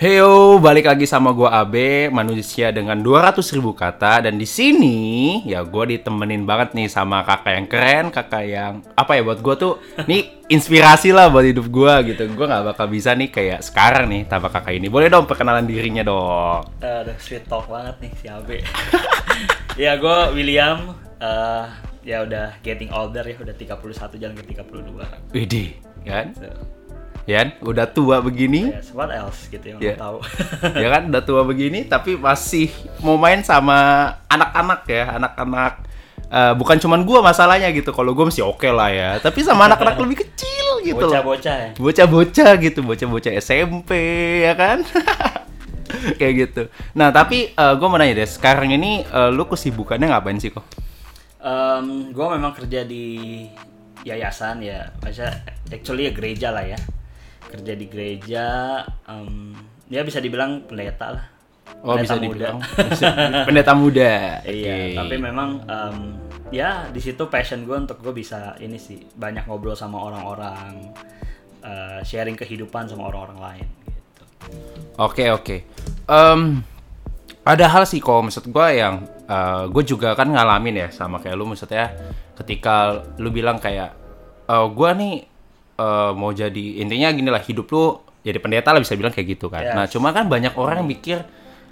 Heyo, balik lagi sama gua Abe, manusia dengan 200 ribu kata dan di sini ya gua ditemenin banget nih sama kakak yang keren, kakak yang apa ya buat gua tuh nih inspirasi lah buat hidup gua gitu. Gua nggak bakal bisa nih kayak sekarang nih tanpa kakak ini. Boleh dong perkenalan dirinya dong. Aduh, sweet talk banget nih si Abe. ya, gue William. eh, ya udah getting older ya, udah 31 jalan ke 32. Widih, kan? So, Yan, udah tua begini, yes, what else? Gitu yang Ya. lo tahu. ya kan? Udah tua begini tapi masih mau main sama anak-anak ya. Anak-anak eh, bukan cuman gua masalahnya gitu. Kalau gua masih oke lah ya. Tapi sama anak-anak lebih kecil gitu Bocah-bocah ya. bocah-bocah gitu. Bocah-bocah SMP ya kan? Kayak gitu. Nah tapi eh, gua mau nanya deh. Sekarang ini eh, lu kesibukannya ngapain sih kok? Em, gue memang kerja di yayasan ya, maksudnya actually ya gereja lah ya. Kerja di gereja, em, ya bisa dibilang pendeta lah. oh Pendeta bisa muda. dibilang pendeta muda Iya, tapi memang em, ya di situ passion gue untuk gue bisa ini sih banyak ngobrol sama orang-orang, eh, sharing kehidupan sama orang-orang lain gitu. Oke oke. Em, ada hal sih kok maksud gue yang gue juga kan ngalamin ya sama kayak lu maksudnya ketika lu bilang kayak gue nih eh, mau jadi intinya gini lah hidup lu jadi pendeta lah bisa bilang kayak gitu kan. Yes. Nah cuma kan banyak orang yang mikir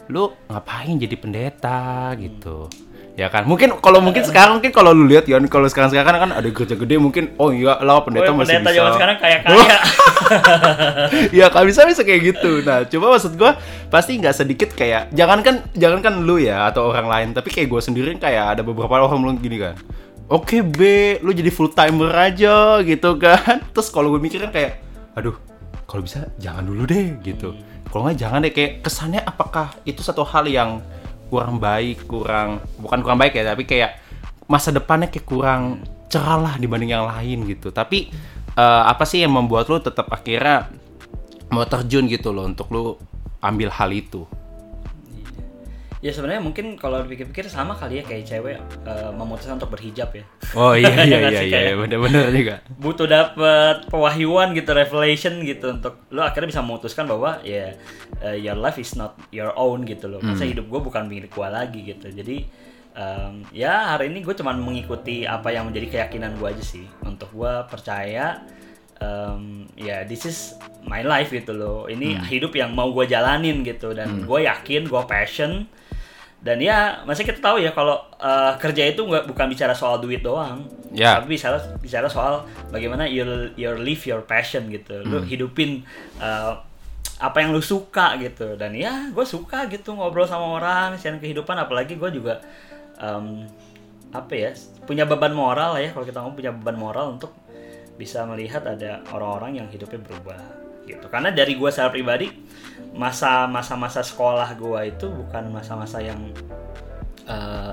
lu ngapain jadi pendeta gitu. Ya kan, mungkin kalau mungkin sekarang mungkin kalau lu lihat ya, kalau sekarang sekarang kan ada gereja gede mungkin oh iya lah pendeta Oh, masih pendeta bisa. zaman sekarang kayak kaya. ya kan bisa bisa kayak gitu nah coba maksud gua pasti nggak sedikit kayak jangankan jangankan lu ya atau orang lain tapi kayak gue sendiri kayak ada beberapa orang bilang gini kan oke B lu jadi full timer aja gitu kan. Terus kalau gue mikir kan kayak aduh kalau bisa jangan dulu deh gitu. Kalau nggak jangan deh kayak kesannya apakah itu satu hal yang kurang baik kurang bukan kurang baik ya tapi kayak masa depannya kayak kurang cerah lah dibanding yang lain gitu. Tapi eh, apa sih yang membuat lu tetap akhirnya mau terjun gitu loh untuk lu ambil hal itu ya sebenarnya mungkin kalau dipikir-pikir sama kali ya kayak cewek eh, memutuskan untuk berhijab ya. oh iya iya Iya iya iya kayak- bener-bener juga. butuh dapet pewahyuan gitu revelation gitu untuk lo akhirnya bisa memutuskan bahwa ya uh, your life is not your own gitu loh. Masa hidup gue bukan milik gue lagi gitu. Jadi um, ya hari ini gue cuman mengikuti apa yang menjadi keyakinan gue aja sih. Untuk gue percaya um, ya this is my life gitu loh. Ini hidup yang mau gue jalanin gitu dan gue yakin gue passion dan ya masih kita tahu ya kalau uh, kerja itu nggak bukan bicara soal duit doang. Ya. tapi bicara bicara soal bagaimana you you live your passion gitu. Lu hidupin uh, apa yang lu suka gitu. Dan ya gue suka gitu ngobrol sama orang sharing kehidupan. Apalagi gue juga um, apa ya punya beban moral ya. Kalau kita ngomong punya beban moral untuk bisa melihat ada orang-orang yang hidupnya berubah gitu. Karena dari gue secara pribadi masa masa masa sekolah gue itu bukan masa-masa yang eh,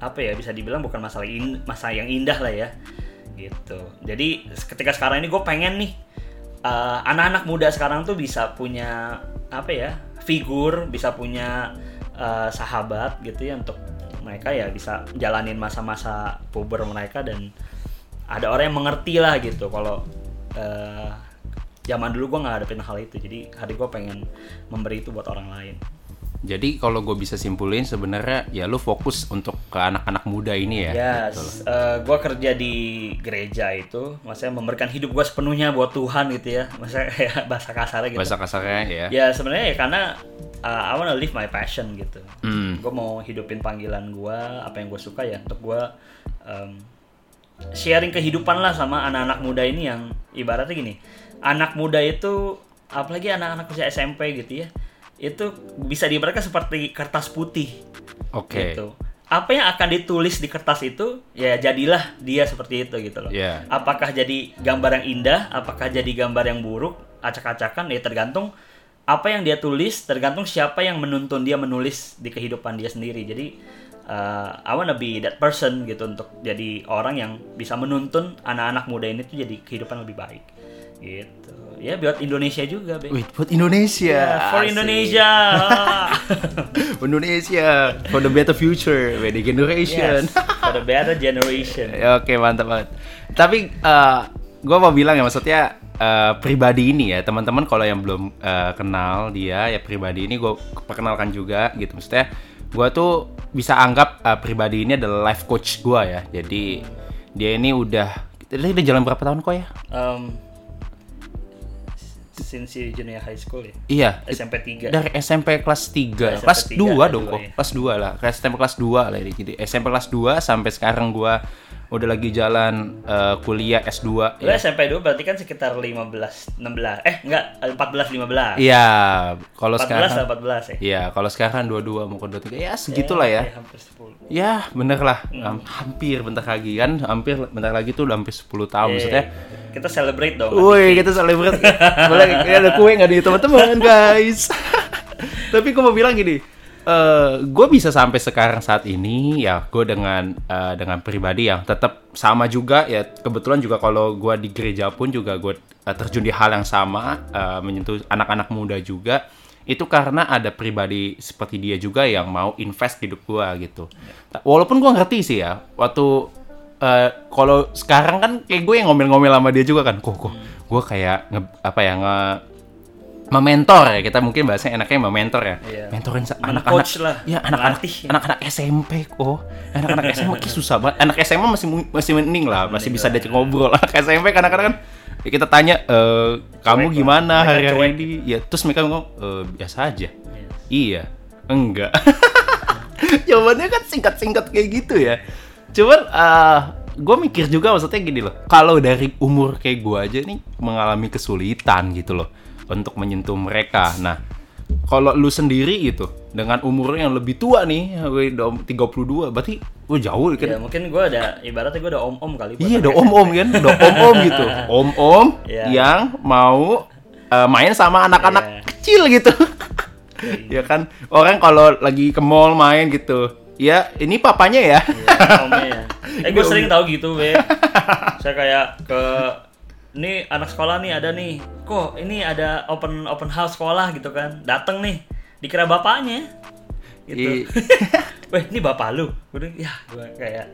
apa ya bisa dibilang bukan masalah in- masa yang indah lah ya gitu. Jadi ketika sekarang ini gue pengen nih eh, anak-anak muda sekarang tuh bisa punya apa ya figur bisa punya eh, sahabat gitu ya untuk mereka ya bisa jalanin masa-masa puber mereka dan ada orang yang mengerti lah gitu kalau eh, zaman dulu gue nggak hadapin hal itu jadi hari gue pengen memberi itu buat orang lain jadi kalau gue bisa simpulin sebenarnya ya lu fokus untuk ke anak-anak muda ini ya Yes, gue kerja di gereja itu, maksudnya memberikan hidup gue sepenuhnya buat Tuhan gitu ya, maksudnya kayak bahasa kasarnya gitu. bahasa kasarnya ya Ya sebenarnya ya karena uh, I wanna live my passion gitu. Hmm. Gue mau hidupin panggilan gue, apa yang gue suka ya, untuk gue um, sharing kehidupan lah sama anak-anak muda ini yang ibaratnya gini, anak muda itu apalagi anak-anak usia SMP gitu ya, itu bisa diibaratkan seperti kertas putih oke gitu. Apa yang akan ditulis di kertas itu, ya jadilah dia seperti itu gitu loh. Iya. Apakah jadi gambar yang indah, apakah jadi gambar yang buruk, acak-acakan, ya tergantung apa yang dia tulis, tergantung siapa yang menuntun dia menulis di kehidupan dia sendiri. Jadi uh, I wanna be that person gitu untuk jadi orang yang bisa menuntun anak-anak muda ini tuh jadi kehidupan lebih baik. Gitu. Ya buat Indonesia juga, Be. Wait, buat Indonesia Ya, for Asik. Indonesia. Indonesia for the better future for the generation yes, for the better generation. Ya, Oke mantap banget. Tapi gue mau bilang ya maksudnya eh, pribadi ini ya teman-teman kalau yang belum eh, kenal dia ya pribadi ini gue perkenalkan juga gitu maksudnya gue tuh bisa anggap eh, pribadi ini adalah life coach gue ya jadi dia ini udah dia udah jalan berapa tahun kok ya Um, since you junior high school ya? Iya SMP 3 dari SMP kelas 3 SMP kelas 2 tiga, kelas dong dua, kok? Iya. kelas 2 lah. Kelas SMP kelas 2 lah ini. Jadi SMP kelas 2 sampai sekarang gua udah lagi jalan eh, kuliah S2 Lu SMP dulu berarti kan sekitar 15 16 eh enggak 14 15 Iya, kalau 14 sekarang atau 14 ya Iya, kalau sekarang 22 mau ke 23 ya segitulah ya. Ya, hampir 10 Ya, bener lah. Hmm. Ham- Hampir bentar lagi kan, hampir bentar lagi tuh udah hampir 10 tahun maksudnya. Iya, kita celebrate dong Woi, kita celebrate. Boleh ya, ada kue nggak di teman-teman, guys? Tapi gue mau bilang gini, eh gue bisa sampai sekarang saat ini ya gue dengan eh, dengan pribadi yang tetap sama juga ya kebetulan juga kalau gue di gereja pun juga gue eh, terjun di hal yang sama eh, menyentuh anak-anak muda juga. Itu karena ada pribadi seperti dia juga yang mau invest hidup gue gitu. Walaupun gue ngerti sih ya waktu eh, kalau sekarang kan kayak gue yang ngomel-ngomel sama dia juga kan. Kok kok gue kayak nge- apa ya nge mementor ya kita mungkin bahasanya enaknya mementor ya. Iya. mentorin anak-anak coach lah, ya anak-anak anak-anak SMP kok anak-anak SMP susah banget. Anak SMA masih masih mending lah masih bisa diajak ngobrol. Anak SMP kadang-kadang kan ya kita tanya eh, kamu gimana hari-hari ini? ya terus mereka ngomong "Eh, biasa aja. Yes. iya enggak. Jawabannya kan singkat-singkat kayak gitu ya. Cuman gue mikir juga maksudnya gini loh kalau dari umur kayak gue aja nih mengalami kesulitan gitu loh untuk menyentuh mereka nah kalau lu sendiri gitu dengan umur yang lebih tua nih gue udah 32 berarti gue jauh Ya kan mungkin gue ada ibaratnya gue udah om-om kali iya udah SMP. om-om kan udah om-om gitu om-om Iya. yang mau eh, main sama anak-anak Iya. kecil gitu ya kan orang kalau lagi ke mall main gitu ya ini papanya ya Iya, omnya ya. Eh gue sering tahu gitu, be. Saya kayak ke ini anak sekolah nih ada nih. Kok ini ada open open house sekolah gitu kan. Dateng nih. Dikira bapaknya. I- Gitu. Weh, ini bapak lu. Bilang, ya, gue kayak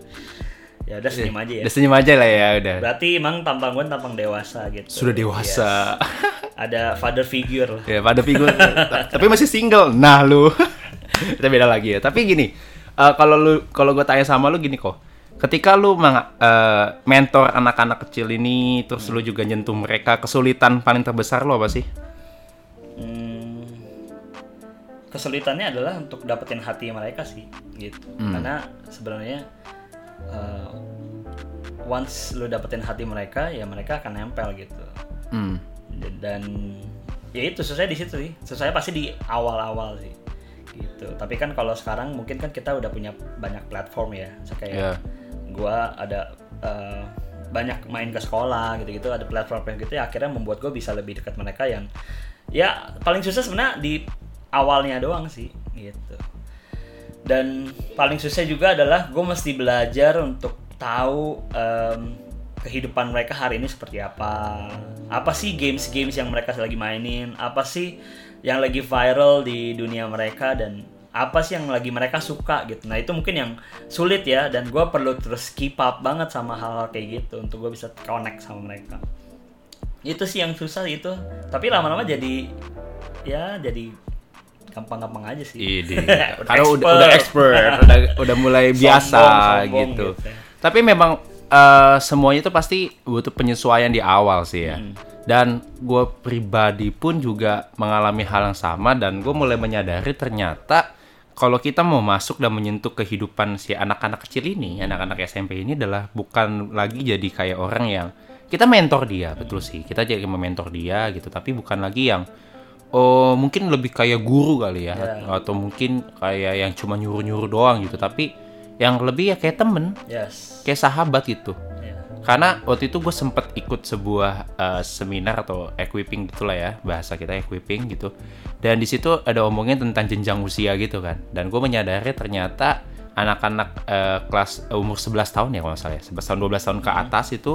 ya udah senyum aja ya. udah senyum aja lah ya udah Berarti emang tampang gue tampang dewasa gitu. sudah dewasa Yes. Ada father figure lah. ya pada figur tapi masih single nah lu kita beda lagi ya tapi gini eh, kalau lu kalau gue tanya sama lu gini kok ketika lu eh, mentor anak-anak kecil ini terus lu juga nyentuh mereka kesulitan paling terbesar lo apa sih? Hmm, kesulitannya adalah untuk dapetin hati mereka sih gitu. Karena sebenarnya uh, once lu dapetin hati mereka ya mereka akan nempel gitu. Hmm. dan ya itu susah di situ sih. Susahnya pasti di awal-awal sih gitu. Tapi kan kalau sekarang mungkin kan kita udah punya banyak platform ya kayak Iya. Gua ada uh, banyak main ke sekolah gitu-gitu ada platform gitu ya akhirnya membuat gue bisa lebih dekat mereka yang ya paling susah sebenarnya di awalnya doang sih gitu. Dan paling susah juga adalah gue mesti belajar untuk tahu em, kehidupan mereka hari ini seperti apa. Apa sih games-games yang mereka lagi mainin? Apa sih yang lagi viral di dunia mereka? Dan apa sih yang lagi mereka suka gitu nah itu mungkin yang sulit ya dan gue perlu terus keep up banget sama hal-hal kayak gitu untuk gue bisa connect sama mereka itu sih yang susah itu tapi lama-lama jadi ya jadi gampang-gampang aja sih Ide. Karena udah udah expert, udah udah mulai biasa Sombong, sombong gitu. gitu. Tapi memang eh, semuanya itu pasti butuh penyesuaian di awal sih ya. Hmm. Dan gue pribadi pun juga mengalami hal yang sama dan gue mulai menyadari ternyata kalau kita mau masuk dan menyentuh kehidupan si anak-anak kecil ini, anak-anak SMP ini adalah bukan lagi jadi kayak orang yang kita mentor dia, betul sih. Kita jadi mementor dia gitu, tapi bukan lagi yang oh mungkin lebih kayak guru kali ya Ya. atau mungkin kayak yang cuma nyuruh-nyuruh doang gitu tapi yang lebih ya kayak temen yes kayak sahabat gitu. Karena waktu itu gue sempet ikut sebuah eh, seminar atau equipping gitulah ya bahasa kita equipping gitu. Dan di situ ada omongin tentang jenjang usia gitu kan. Dan gue menyadari ternyata anak-anak eh, kelas eh, umur 11 tahun ya kalau nggak salah ya 11 tahun 12 tahun ke atas itu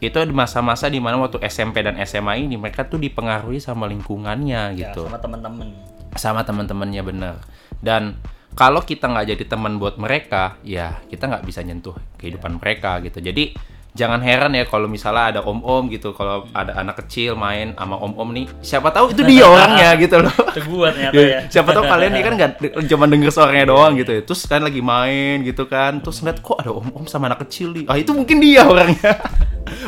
itu di masa-masa di mana waktu SMP dan SMA ini mereka tuh dipengaruhi sama lingkungannya Ya, gitu. sama teman-teman sama teman-temannya bener. Dan kalau kita nggak jadi teman buat mereka ya kita nggak bisa nyentuh kehidupan mereka gitu. Jadi jangan heran ya kalau misalnya ada om-om gitu, kalau ada anak kecil main sama om-om nih, siapa tahu itu dia orangnya gitu loh. Gua ternyata Ya, ya. siapa tahu kalian nih kan nggak cuma denger suaranya doang gitu ya. Terus kalian lagi main gitu kan, terus ngeliat kok ada om-om sama anak kecil nih. Ah itu mungkin dia orangnya.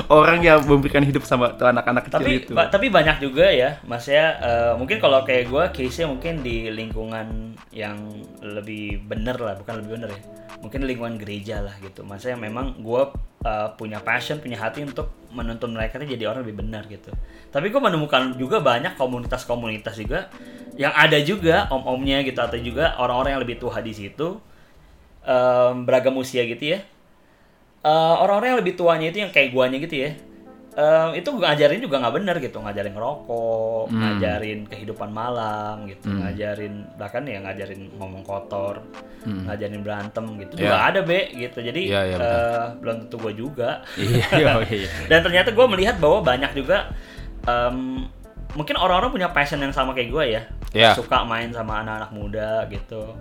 Orang yang memberikan hidup sama anak-anak kecil tapi itu. ba- tapi banyak juga ya maksudnya eh, mungkin kalau kayak gue case nya mungkin di lingkungan yang lebih bener lah bukan lebih bener ya mungkin lingkungan gereja lah gitu maksudnya memang gue eh, punya passion punya hati untuk menuntun mereka jadi orang lebih benar gitu. Tapi gue menemukan juga banyak komunitas-komunitas juga yang ada juga om-omnya gitu atau juga orang-orang yang lebih tua di situ em, beragam usia gitu ya. Eh, orang-orang yang lebih tuanya itu yang kayak guanya gitu ya eh, itu ngajarin juga nggak bener gitu ngajarin ngerokok ngajarin kehidupan malam gitu ngajarin bahkan ya ngajarin ngomong kotor ngajarin berantem gitu Ya. juga ada be gitu jadi Ya, ya, betul. eh, belum tentu gue juga Iya, iya, iya. dan ternyata gue melihat bahwa banyak juga em, mungkin orang-orang punya passion yang sama kayak gue ya Ya. suka main sama anak-anak muda gitu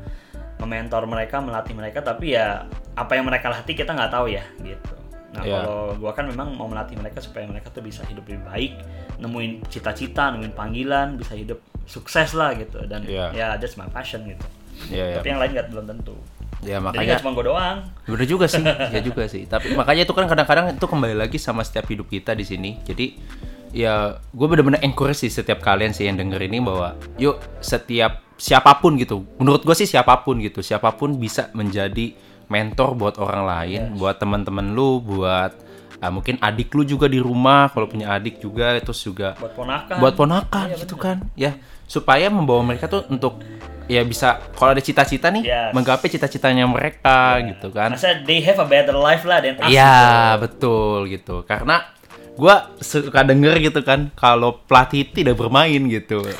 mementor mereka melatih mereka tapi ya apa yang mereka latih kita nggak tahu ya gitu nah Ya. kalau gue kan memang mau melatih mereka supaya mereka tuh bisa hidup lebih baik nemuin cita-cita nemuin panggilan bisa hidup sukses lah gitu dan Ya. ya that's my passion gitu Iya, iya. tapi yang lain nggak belum tentu Ya jadi makanya nggak cuma gue doang Bener juga sih, ya juga sih. Tapi makanya itu kan kadang-kadang itu kembali lagi sama setiap hidup kita di sini. Jadi ya gue bener-bener encourage sih setiap kalian sih yang denger ini bahwa yuk setiap siapa pun gitu, menurut gue sih siapa pun gitu, siapa pun bisa menjadi mentor buat orang lain, buat teman-teman lu, buat ah, mungkin adik lu juga di rumah kalau punya adik juga, terus juga buat ponakan. buat ponakan gitu kan? Ya supaya membawa mereka tuh untuk ya bisa kalau ada cita-cita nih Yes. menggapai cita-citanya mereka gitu kan? Masa they have a better life lah us Iya gitu. betul gitu. Karena gua suka denger gitu kan kalau pelatih tidak bermain gitu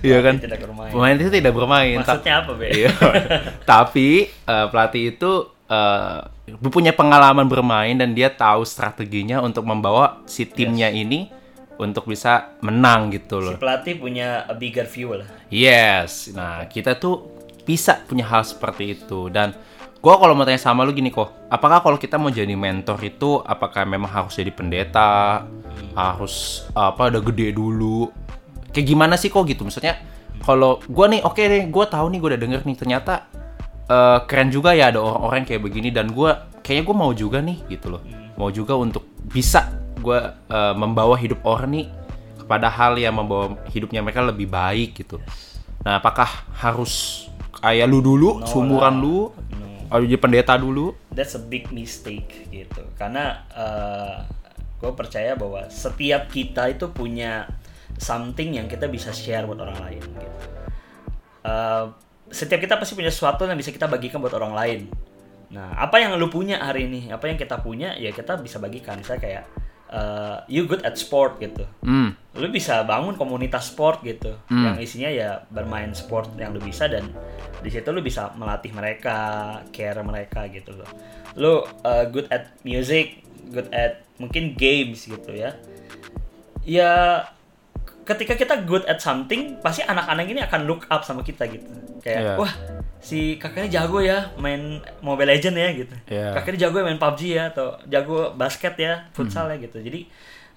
Iya kan tidak bermain. pemain itu tidak bermain Maksudnya apa, Be? Iya. Tapi eh, pelatih itu eh, punya pengalaman bermain dan dia tahu strateginya untuk membawa si timnya ini untuk bisa menang gitu Si loh. pelatih punya a bigger view lah. Yes. Nah, kita tuh bisa punya hal seperti itu dan gua kalau mau tanya sama lu gini kok, apakah kalau kita mau jadi mentor itu apakah memang harus jadi pendeta, harus apa udah gede dulu? Kayak gimana sih kok gitu? Maksudnya kalau gua nih oke deh, gua tahu nih gua udah denger nih ternyata eh, keren juga ya ada orang-orang kayak begini dan gua kayaknya gua mau juga nih gitu loh. Mau juga untuk bisa gua eh, membawa hidup orang nih kepada hal yang membawa hidupnya mereka lebih baik gitu. Nah, apakah harus kayak lu dulu, No sumuran lah. lu, No. jadi pendeta dulu? That's a big mistake gitu. Karena gue percaya bahwa setiap kita itu punya something yang kita bisa share buat orang lain gitu. Eh, setiap kita pasti punya sesuatu yang bisa kita bagikan buat orang lain. Nah, apa yang lu punya hari ini, apa yang kita punya, ya kita bisa bagikan. Misalnya kayak eh, you good at sport gitu. Hmm. lu bisa bangun komunitas sport gitu yang isinya ya bermain sport yang lu bisa dan di situ lu bisa melatih mereka care mereka gitu loh lu uh, good at music good at mungkin games gitu ya ya ketika kita good at something pasti anak-anak ini akan look up sama kita gitu. Kayak Iya. wah si kakaknya jago ya main Mobile Legend ya gitu. Iya. kakaknya jago ya main PUBG ya atau jago basket ya futsal ya gitu. Jadi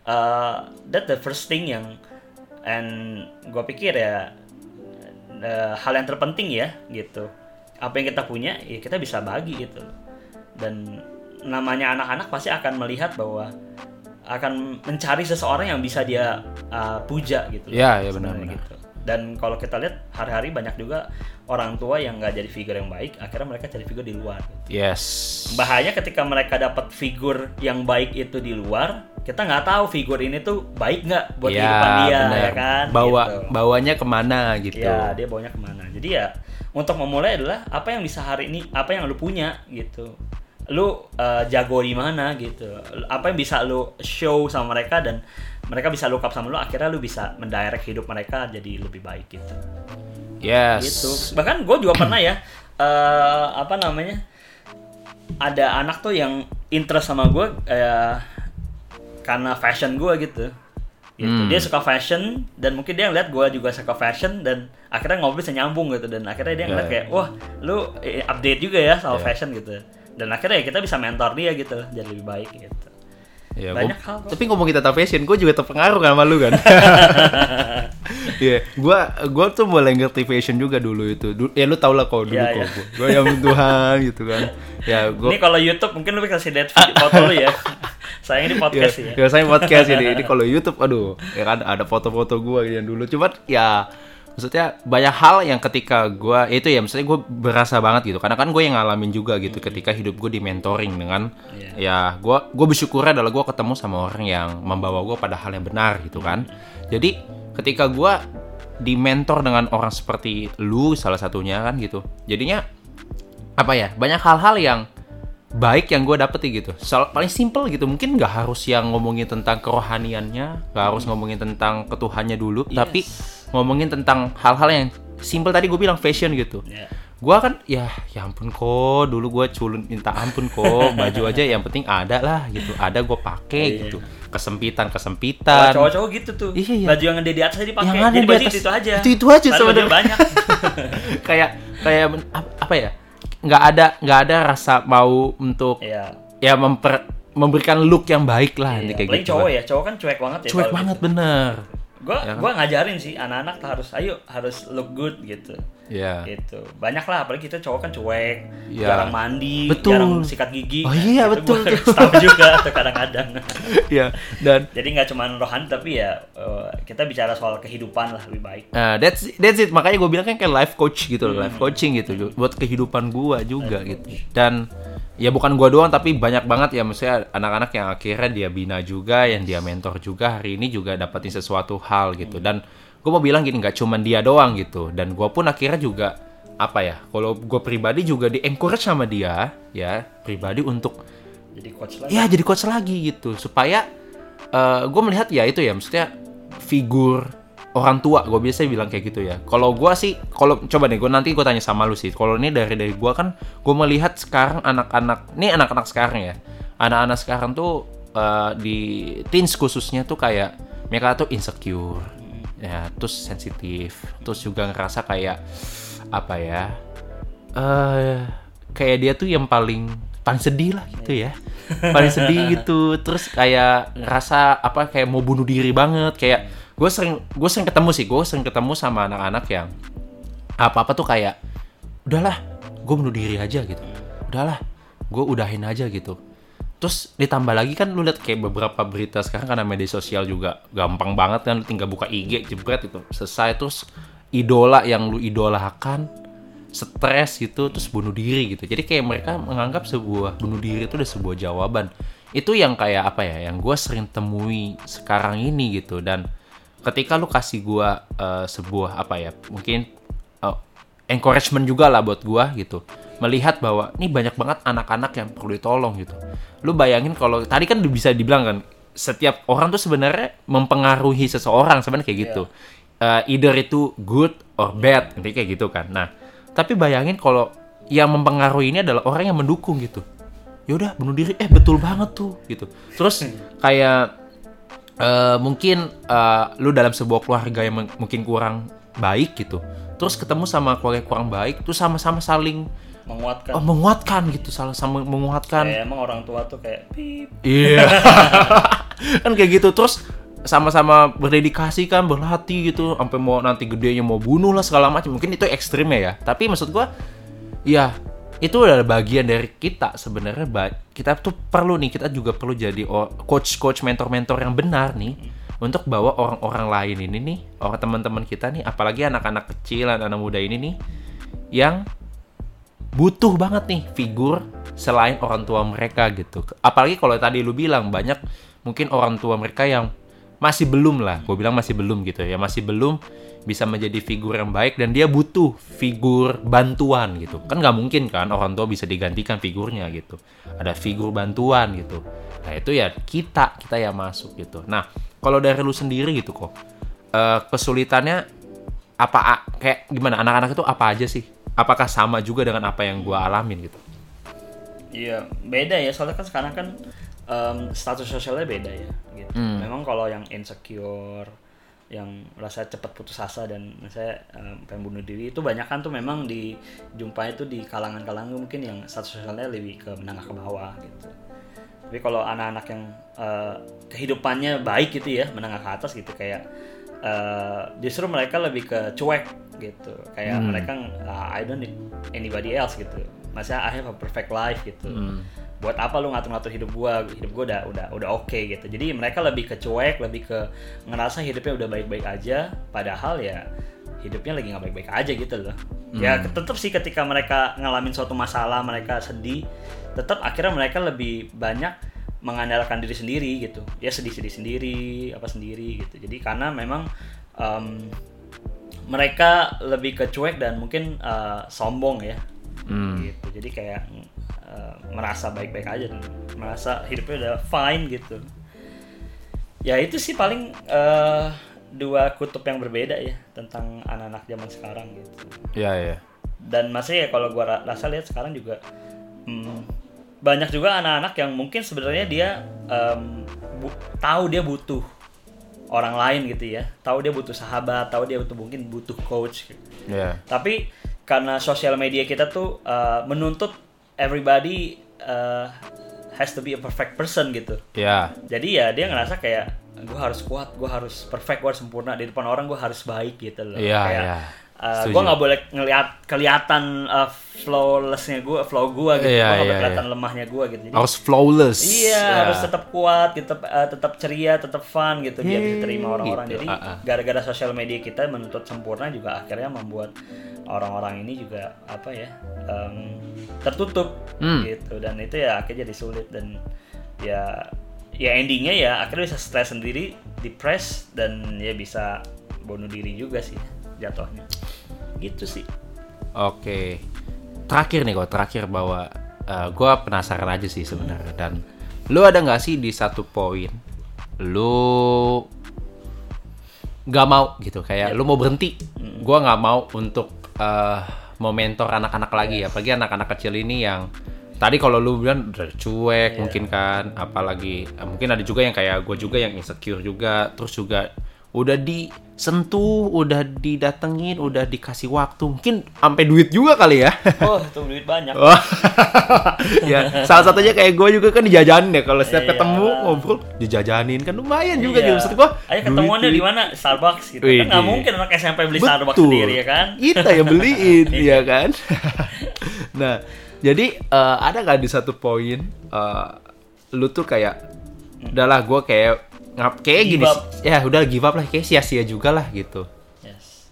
uh, that the first thing yang and gue pikir ya uh, hal yang terpenting ya gitu. Apa yang kita punya ya kita bisa bagi gitu. Dan namanya anak-anak pasti akan melihat bahwa akan mencari seseorang yang bisa dia uh, puja gitu Iya, iya, benar, benar. gitu. dan kalau kita lihat hari-hari banyak juga orang tua yang nggak jadi figur yang baik akhirnya mereka cari figur di luar gitu Yes. bahaya ketika mereka dapat figur yang baik itu di luar kita nggak tahu figur ini tuh baik nggak buat Ya, kehidupan dia ya kan Bawa gitu. bawanya ke mana gitu. ya dia bawanya ke mana jadi ya untuk memulai adalah apa yang bisa hari ini apa yang lu punya gitu lu uh, jago di mana gitu apa yang bisa lu show sama mereka dan mereka bisa look up sama lu akhirnya lu bisa mendirect hidup mereka jadi lebih baik gitu Yes. gitu bahkan gue juga pernah ya eh apa namanya ada anak tuh yang interest sama gue eh, karena fashion gue gitu gitu Hmm. dia suka fashion dan mungkin dia ngeliat gue juga suka fashion dan akhirnya ngobrol bisa nyambung gitu dan akhirnya dia ngeliat Ya, ya. kayak wah lu eh, update juga ya soal Ya. fashion gitu dan akhirnya ya kita bisa mentor dia gitu jadi lebih baik gitu Ya, Banyak gua- hal kok. Tapi ngomongin tentang fashion, gue juga terpengaruh sama lu kan. Iya, gua gua tuh mulai ngerti fashion juga dulu itu. Du- ya lu tau lah kok dulu Iya, kok. iya. Gua, yang Tuhan gitu kan. Ya, gua ini kalau YouTube mungkin lu kasih lihat video foto lu ya sayang ini podcast ya, ya, saya podcast ini. Ini kalau YouTube aduh, ya kan ada foto-foto gua yang dulu. Cuman ya maksudnya banyak hal yang ketika gua ya itu ya maksudnya gue berasa banget gitu. Karena kan gue yang ngalamin juga gitu ketika hidup gue di mentoring dengan Iya. ya gue gue bersyukur adalah gue ketemu sama orang yang membawa gue pada hal yang benar gitu kan. Jadi ketika gue di mentor dengan orang seperti lu salah satunya kan gitu jadinya apa ya banyak hal-hal yang baik yang gue dapet gitu. Soal, paling simple gitu mungkin nggak harus yang ngomongin tentang kerohaniannya nggak harus ngomongin tentang ketuhannya dulu tapi ngomongin tentang hal-hal yang simple tadi gue bilang fashion gitu Ya. Gua kan ya ya ampun kok dulu gua culun minta ampun kok baju aja yang penting ada lah gitu ada gue pakai Iya. gitu kesempitan kesempitan cowok-cowok gitu tuh Iya, iya. baju yang ada di atas aja dipakai Yang ada jadi di atas. itu, aja Itu- itu aja sebenarnya. banyak kayak kayak apa ya nggak ada nggak ada rasa mau untuk Iya. ya memper memberikan look yang baik lah Iya, nanti kayak gitu cowok ya, cowok kan cuek banget ya. cuek banget gitu. bener Gua Ya kan? gua ngajarin sih anak-anak tuh harus ayo harus look good gitu. ya Gitu. Banyak lah apalagi kita cowok kan cuek, Iya. jarang mandi, Betul. jarang sikat gigi. Oh iya, Gitu betul, betul. tahu juga tuh kadang-kadang. ya dan Jadi nggak cuma rohani tapi ya eh, kita bicara soal kehidupan lah lebih baik. Nah, that's that's it. Makanya gue bilang kan kayak life coach gitu, loh, Hmm. life coaching gitu buat kehidupan gua juga gitu. Dan ya bukan gua doang tapi banyak banget ya maksudnya anak-anak yang akhirnya dia bina juga, yang dia mentor juga hari ini juga dapetin sesuatu hal gitu. Dan gue mau bilang gini nggak cuman dia doang gitu. Dan gua pun akhirnya juga apa ya? Kalau gue pribadi juga di encourage sama dia ya pribadi untuk Jadi coach lah. ya jadi coach lagi gitu supaya gue melihat ya itu ya maksudnya figur orang tua gue biasa bilang kayak gitu ya. Kalau gue sih kalau coba deh gue nanti gue tanya sama lu sih. Kalau ini dari dari gue kan gue melihat sekarang anak-anak ini anak-anak sekarang ya. Anak-anak sekarang tuh eh, di teens khususnya tuh kayak mereka tuh insecure ya terus sensitif terus juga ngerasa kayak apa ya eh kayak dia tuh yang paling paling sedih lah gitu ya. Paling sedih gitu. Terus kayak ngerasa apa kayak mau bunuh diri banget. Kayak gue sering gue sering ketemu sih. Gue sering ketemu sama anak-anak yang apa apa tuh kayak udahlah gue bunuh diri aja gitu. Udahlah gue udahin aja gitu. Terus ditambah lagi kan lu lihat kayak beberapa berita sekarang karena media sosial juga gampang banget kan. Lu tinggal buka IG jebret itu. Selesai terus idola yang lu idolakan stres gitu terus bunuh diri gitu. Jadi kayak mereka menganggap sebuah bunuh diri itu udah sebuah jawaban. Itu yang kayak apa ya yang gue sering temui sekarang ini gitu. Dan ketika lu kasih gue eh, sebuah apa ya mungkin eh, encouragement juga lah buat gua gitu. Melihat bahwa ini banyak banget anak-anak yang perlu ditolong gitu. Lu bayangin kalau tadi kan bisa dibilang kan setiap orang tuh sebenarnya mempengaruhi seseorang sebenarnya kayak gitu. Eh, either itu good or bad nanti kayak gitu kan. Nah tapi bayangin kalau yang mempengaruhi ini adalah orang yang mendukung gitu. Yaudah bunuh diri. Eh betul banget tuh gitu. Terus kayak eh, mungkin eh, lu dalam sebuah keluarga yang mungkin kurang baik gitu. Terus ketemu sama keluarga yang kurang baik terus sama-sama saling menguatkan. oh, menguatkan gitu saling sama menguatkan. Kayak emang orang tua tuh kayak pip. Iya. kan kayak gitu. Terus sama-sama berdedikasi kan berlatih gitu sampai mau nanti gedenya mau bunuh lah segala macam. Mungkin itu ekstrim ya tapi maksud gua ya itu adalah bagian dari kita sebenarnya. Kita tuh perlu nih kita juga perlu jadi coach coach mentor mentor yang benar nih untuk bawa orang-orang lain ini nih orang teman-teman kita nih apalagi anak-anak kecil anak-anak muda ini nih yang butuh banget nih figur selain orang tua mereka gitu. Apalagi kalau tadi lu bilang banyak mungkin orang tua mereka yang masih belum lah, gue bilang masih belum gitu ya, masih belum bisa menjadi figur yang baik dan dia butuh figur bantuan gitu. Kan nggak mungkin kan orang tua bisa digantikan figurnya gitu. Ada figur bantuan gitu. Nah itu ya kita kita yang masuk gitu. Nah kalau dari lu sendiri gitu kok, eh, kesulitannya apa kayak gimana anak-anak itu apa aja sih? Apakah sama juga dengan apa yang gua alamin gitu? Iya, beda ya. Soalnya kan sekarang kan em, status sosialnya beda ya. Gitu. Hmm. Memang kalau yang insecure yang merasa cepat putus asa dan saya um, pengen bunuh diri itu banyak kan tuh memang dijumpai itu di kalangan-kalangan mungkin yang status sosialnya lebih ke menengah ke bawah gitu tapi kalau anak-anak yang uh, kehidupannya baik gitu ya menengah ke atas gitu kayak uh, justru mereka lebih ke cuek gitu kayak Hmm. mereka ah, I don't need anybody else gitu masa I have a perfect life gitu Hmm. Buat apa lu ngatur-ngatur hidup gua? Hidup gua udah udah udah oke gitu. Jadi mereka lebih ke cuek lebih ke ngerasa hidupnya udah baik-baik aja padahal ya hidupnya lagi nggak baik-baik aja gitu loh. Ya tetap sih ketika mereka ngalamin suatu masalah mereka sedih tetap akhirnya mereka lebih banyak mengandalkan diri sendiri gitu. Ya sedih-sedih sendiri apa sendiri gitu. Jadi karena memang em, mereka lebih ke cuek dan mungkin eh, sombong ya. Hmm. gitu. Jadi kayak eh, merasa baik-baik aja dan merasa hidupnya udah fine gitu ya itu sih paling eh, dua kutub yang berbeda ya tentang anak-anak zaman sekarang gitu Ya ya. dan masih ya kalau gua ra- rasa lihat sekarang juga hmm, banyak juga anak-anak yang mungkin sebenarnya dia bu- tahu dia butuh orang lain gitu ya tahu dia butuh sahabat tahu dia butuh mungkin butuh coach gitu. Ya. Tapi karena sosial media kita tuh uh, menuntut everybody uh, has to be a perfect person gitu. Ya. Jadi ya dia ngerasa kayak gue harus kuat, gue harus perfect, gue harus sempurna di depan orang gue harus baik gitu loh. Iya, kayak, iya. Uh, Setuju. gue nggak boleh ngelihat kelihatan uh, flawlessnya gue, flow gue gitu. Iya, gue nggak boleh iya, kelihatan iya. lemahnya gue gitu. Jadi, Harus flawless. Iya, Ya. harus tetap kuat, tetap eh, tetap ceria, tetap fun gitu biar bisa terima orang-orang. gitu, Jadi ah, ah. gara-gara sosial media kita menuntut sempurna juga akhirnya membuat orang-orang ini juga apa ya em, tertutup Hmm. gitu dan itu ya akhirnya jadi sulit dan ya ya endingnya ya akhirnya bisa stres sendiri, depres dan ya bisa bunuh diri juga sih jatuhnya. Gitu sih. Oke. Terakhir nih kok, terakhir bahwa eh, gua penasaran aja sih sebenarnya. Dan lu ada nggak sih di satu poin lu nggak mau gitu? Kayak lu mau berhenti. Gua nggak mau untuk eh, mau mentor anak-anak lagi. Ya. Apalagi anak-anak kecil ini yang tadi kalau lu bilang udah cuek mungkin kan apalagi eh, mungkin ada juga yang kayak gue juga yang insecure juga terus juga udah disentuh udah didatengin udah dikasih waktu mungkin sampai duit juga kali ya Oh, itu duit banyak. Wah. ya salah satunya kayak gue juga kan dijajanin ya kalau setiap Iya. ketemu ngobrol dijajanin kan lumayan juga Iya. gitu maksud gue Ayo ketemuannya di mana? Starbucks gitu. Wih, kan nggak mungkin anak SMP beli Starbucks sendiri ya kan? Kita yang beliin, ya kan? nah, jadi eh, ada nggak di satu poin eh, lu tuh kayak, udahlah gue kayak ngap kayak gini, ya udah give up lah, kayak sia-sia juga lah gitu. Yes.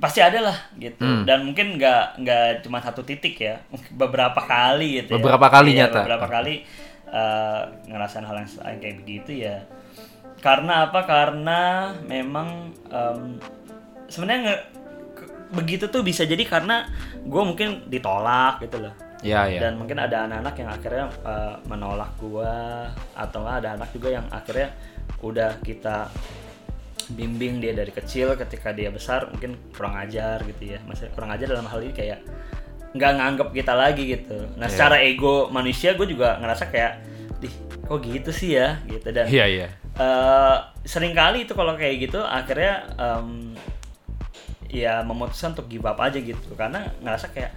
Pasti ada lah gitu. Hmm. Dan mungkin nggak nggak cuma satu titik ya, beberapa kali gitu. ya. Beberapa kali Iya, nyata. Beberapa kali eh, ngerasain hal yang se- kayak begitu ya. Karena apa? Karena memang em, sebenarnya begitu tuh bisa jadi karena gue mungkin ditolak gitu loh. Ya ya. dan mungkin ada anak-anak yang akhirnya uh, menolak gua atau ada anak juga yang akhirnya udah kita bimbing dia dari kecil ketika dia besar mungkin kurang ajar gitu ya. Masih kurang ajar dalam hal ini kayak nggak nganggap kita lagi gitu. Nah Iya. secara ego manusia gue juga ngerasa kayak dih kok gitu sih ya? Gitu. Dan Iya iya. eh sering kali itu kalau kayak gitu akhirnya em, ya memutuskan untuk give up aja gitu. Karena ngerasa kayak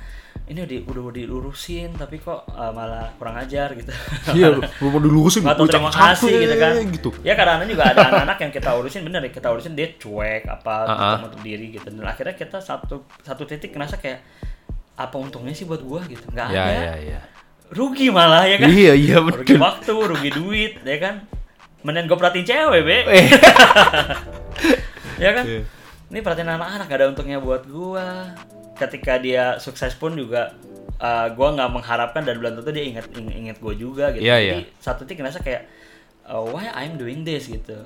ini udah udah diurusin tapi kok eh, malah kurang ajar gitu. Iya, lu mau dilurusin Nggak tahu terima kasih gitu kan. gitu. Ya kadang-kadang juga ada anak-anak yang kita urusin bener ya kita urusin dia cuek apa Ah, ah. kita menutup diri gitu dan akhirnya kita satu satu titik ngerasa kayak apa untungnya sih buat gua gitu nggak Ya ada ya ya. rugi malah ya kan Iya iya rugi betul. waktu rugi duit ya kan mending gue perhatiin cewek be Eh, ya kan Iya. ini perhatian anak-anak gak ada untungnya buat gua ketika dia sukses pun juga uh, gua nggak mengharapkan dan belum tentu dia inget ing- inget gue juga gitu. Iya, jadi iya. satu titik ngerasa kayak uh, why I'm doing this gitu.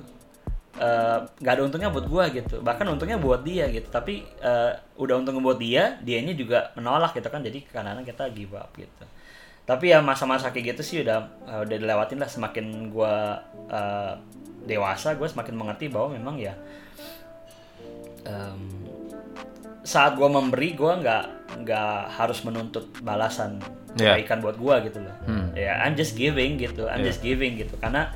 Uh, nggak ada untungnya buat gua gitu. Bahkan untungnya buat dia gitu. Tapi uh, udah untungnya buat dia dianya juga menolak gitu kan. Jadi kadang-kadang kita give up gitu. Tapi ya masa-masa kayak gitu sih udah uh, udah dilewatin lah. Semakin gua uh, dewasa gue semakin mengerti bahwa memang ya em, saat gue memberi gue nggak nggak harus menuntut balasan Yeah. kebaikan buat gue gitu loh Hmm. ya I'm just giving gitu I'm Yeah. just giving gitu karena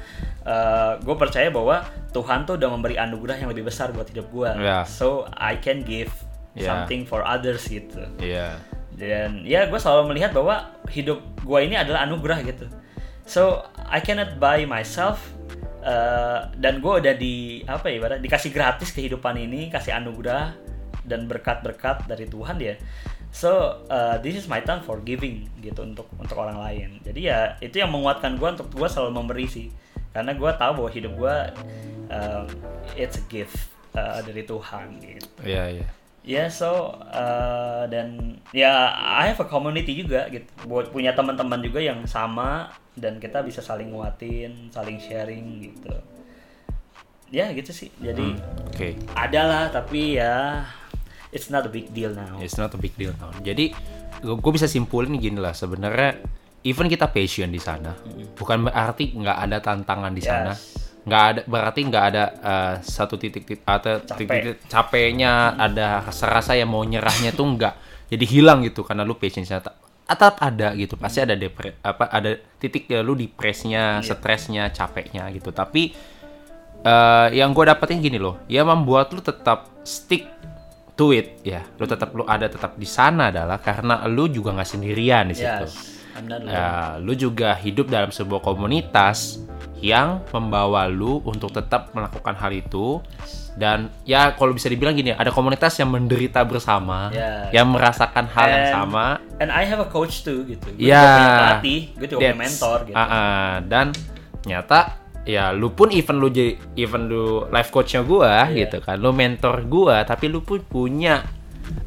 gue percaya bahwa Tuhan tuh udah memberi anugerah yang lebih besar buat hidup gua. Ya. So I can give Ya. something for others gitu. Iya. Dan ya gue selalu melihat bahwa hidup gua ini adalah anugerah gitu. So I cannot buy myself uh, dan gue udah di apa ya ibarat dikasih gratis kehidupan ini, kasih anugerah dan berkat-berkat dari Tuhan ya. So uh, this is my time for giving gitu untuk untuk orang lain. Jadi ya itu yang menguatkan gue untuk gue selalu memberi sih. Karena gue tahu bahwa hidup gue um, it's a gift uh, dari Tuhan gitu. Iya, iya. Ya, so uh, dan ya I have a community juga gitu. Buat punya teman-teman juga yang sama dan kita bisa saling nguatin, saling sharing gitu. Ya gitu sih. Jadi Oke. ada lah tapi ya it's not a big deal now. It's not a big deal now. Jadi gue bisa simpulin gini lah sebenarnya even kita passion di sana bukan berarti nggak ada tantangan di sana. Yes. Nggak ada berarti nggak ada uh, satu titik titik atau titik, titik capeknya ada rasa-rasa yang mau nyerahnya tuh nggak jadi hilang gitu karena lu passion sana. Tetap ada gitu pasti ada depre apa ada titik ya lu depresnya, stresnya, capeknya gitu. Tapi eh, yang gue dapetin gini loh, ya membuat lu tetap stick to it ya. Lu tetap lu ada tetap di sana adalah karena lu juga nggak sendirian di situ. Yes. Ya, lu juga hidup dalam sebuah komunitas yang membawa lu untuk tetap melakukan hal itu dan ya kalau bisa dibilang gini ada komunitas yang menderita bersama Ya. yang merasakan hal yang And- sama And I have a coach too gitu. Gue Ya. juga punya pelatih, gue juga punya mentor gitu. Ah, ah. dan nyata ya lu pun even lu jadi even lu life coachnya gua Iya. gitu kan lu mentor gua tapi lu pun punya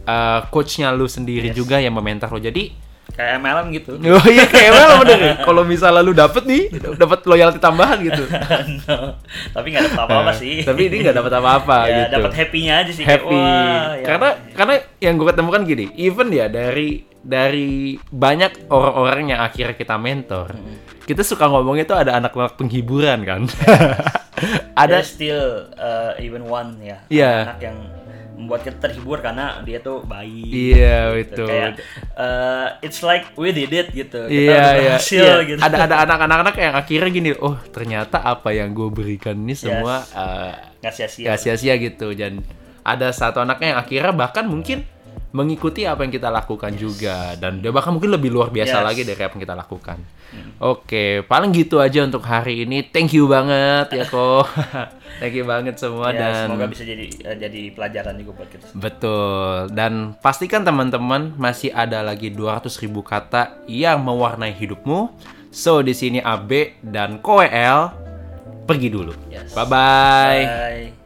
uh, coachnya lu sendiri Yes. juga yang mementor lu jadi Kayak MLM gitu. oh iya kayak mana bener kalau misalnya lu dapet nih dapat loyalty tambahan gitu No. Tapi nggak dapat apa-apa sih. tapi ini nggak dapat apa-apa ya, gitu dapat happy-nya aja sih. kayak, happy ya. karena karena yang gue ketemukan gini even ya dari dari banyak orang-orang yang akhirnya kita mentor kita suka ngomongnya tuh ada anak-anak penghiburan kan ada There's still uh, even one ya Iya. anak yang membuat kita terhibur karena dia tuh baik Iya, gitu. itu. kayak uh, it's like we did it gitu kita iya udah iya, berhasil iya. gitu ada ada anak-anak yang akhirnya gini oh ternyata apa yang gue berikan ini semua Yes. eh, nggak sia-sia gak sia-sia gitu dan ada satu anaknya yang akhirnya bahkan mungkin mengikuti apa yang kita lakukan juga dan dia bahkan mungkin lebih luar biasa Yes. lagi dari apa yang kita lakukan. Oke, paling gitu aja untuk hari ini. Thank you banget ya kok. Thank you banget semua Ya, dan semoga bisa jadi uh, jadi pelajaran juga buat kita Betul. Dan pastikan teman-teman masih ada lagi 200 ribu kata yang mewarnai hidupmu. So di sini AB dan KWL pergi dulu. Yes. Bye bye. Bye.